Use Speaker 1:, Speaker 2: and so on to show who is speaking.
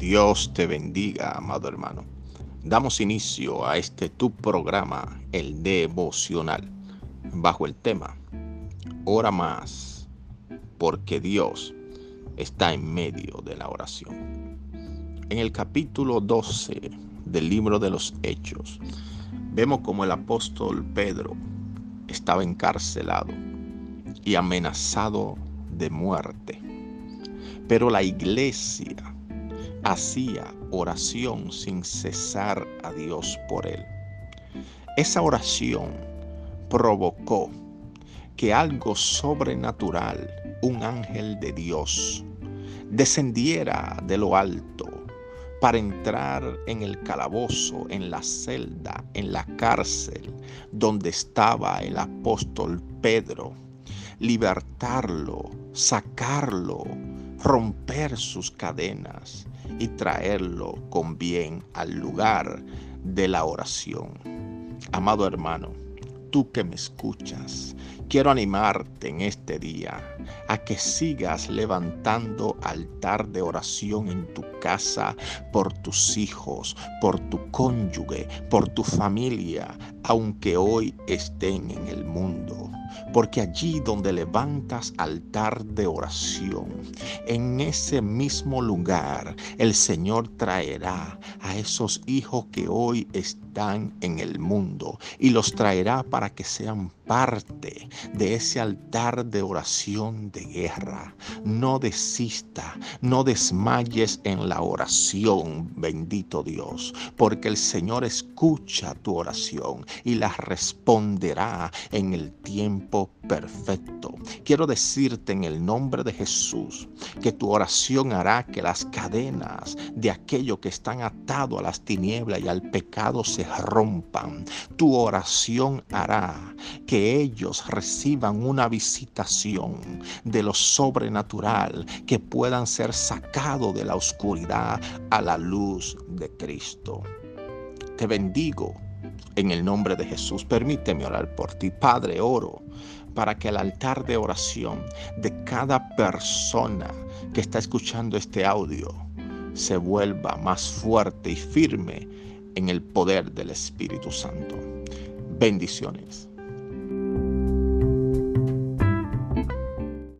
Speaker 1: Dios te bendiga, amado hermano. Damos inicio a este tu programa, el devocional, bajo el tema, ora más, porque Dios está en medio de la oración. En el capítulo 12 del libro de los Hechos, vemos como el apóstol Pedro estaba encarcelado y amenazado de muerte. Pero la iglesia hacía oración sin cesar a Dios por él. Esa oración provocó que algo sobrenatural, un ángel de Dios, descendiera de lo alto para entrar en el calabozo, en la celda, en la cárcel donde estaba el apóstol Pedro, libertarlo, sacarlo, romper sus cadenas y traerlo con bien al lugar de la oración. Amado hermano, tú que me escuchas, quiero animarte en este día a que sigas levantando altar de oración en tu casa por tus hijos, por tu cónyuge, por tu familia, aunque hoy estén en el mundo. Porque allí donde levantas altar de oración, en ese mismo lugar el Señor traerá a esos hijos que hoy están en el mundo y los traerá para que sean parte de ese altar de oración de guerra. No desista, no desmayes en la oración, bendito Dios, porque el Señor escucha tu oración y la responderá en el tiempo perfecto. Quiero decirte en el nombre de Jesús que tu oración hará que las cadenas de aquello que están atado a las tinieblas y al pecado se rompan. Tu oración hará que ellos reciban una visitación de lo sobrenatural, que puedan ser sacados de la oscuridad a la luz de Cristo. Te bendigo en el nombre de Jesús. Permíteme orar por ti. Padre, oro para que el altar de oración de cada persona que está escuchando este audio se vuelva más fuerte y firme en el poder del Espíritu Santo. Bendiciones.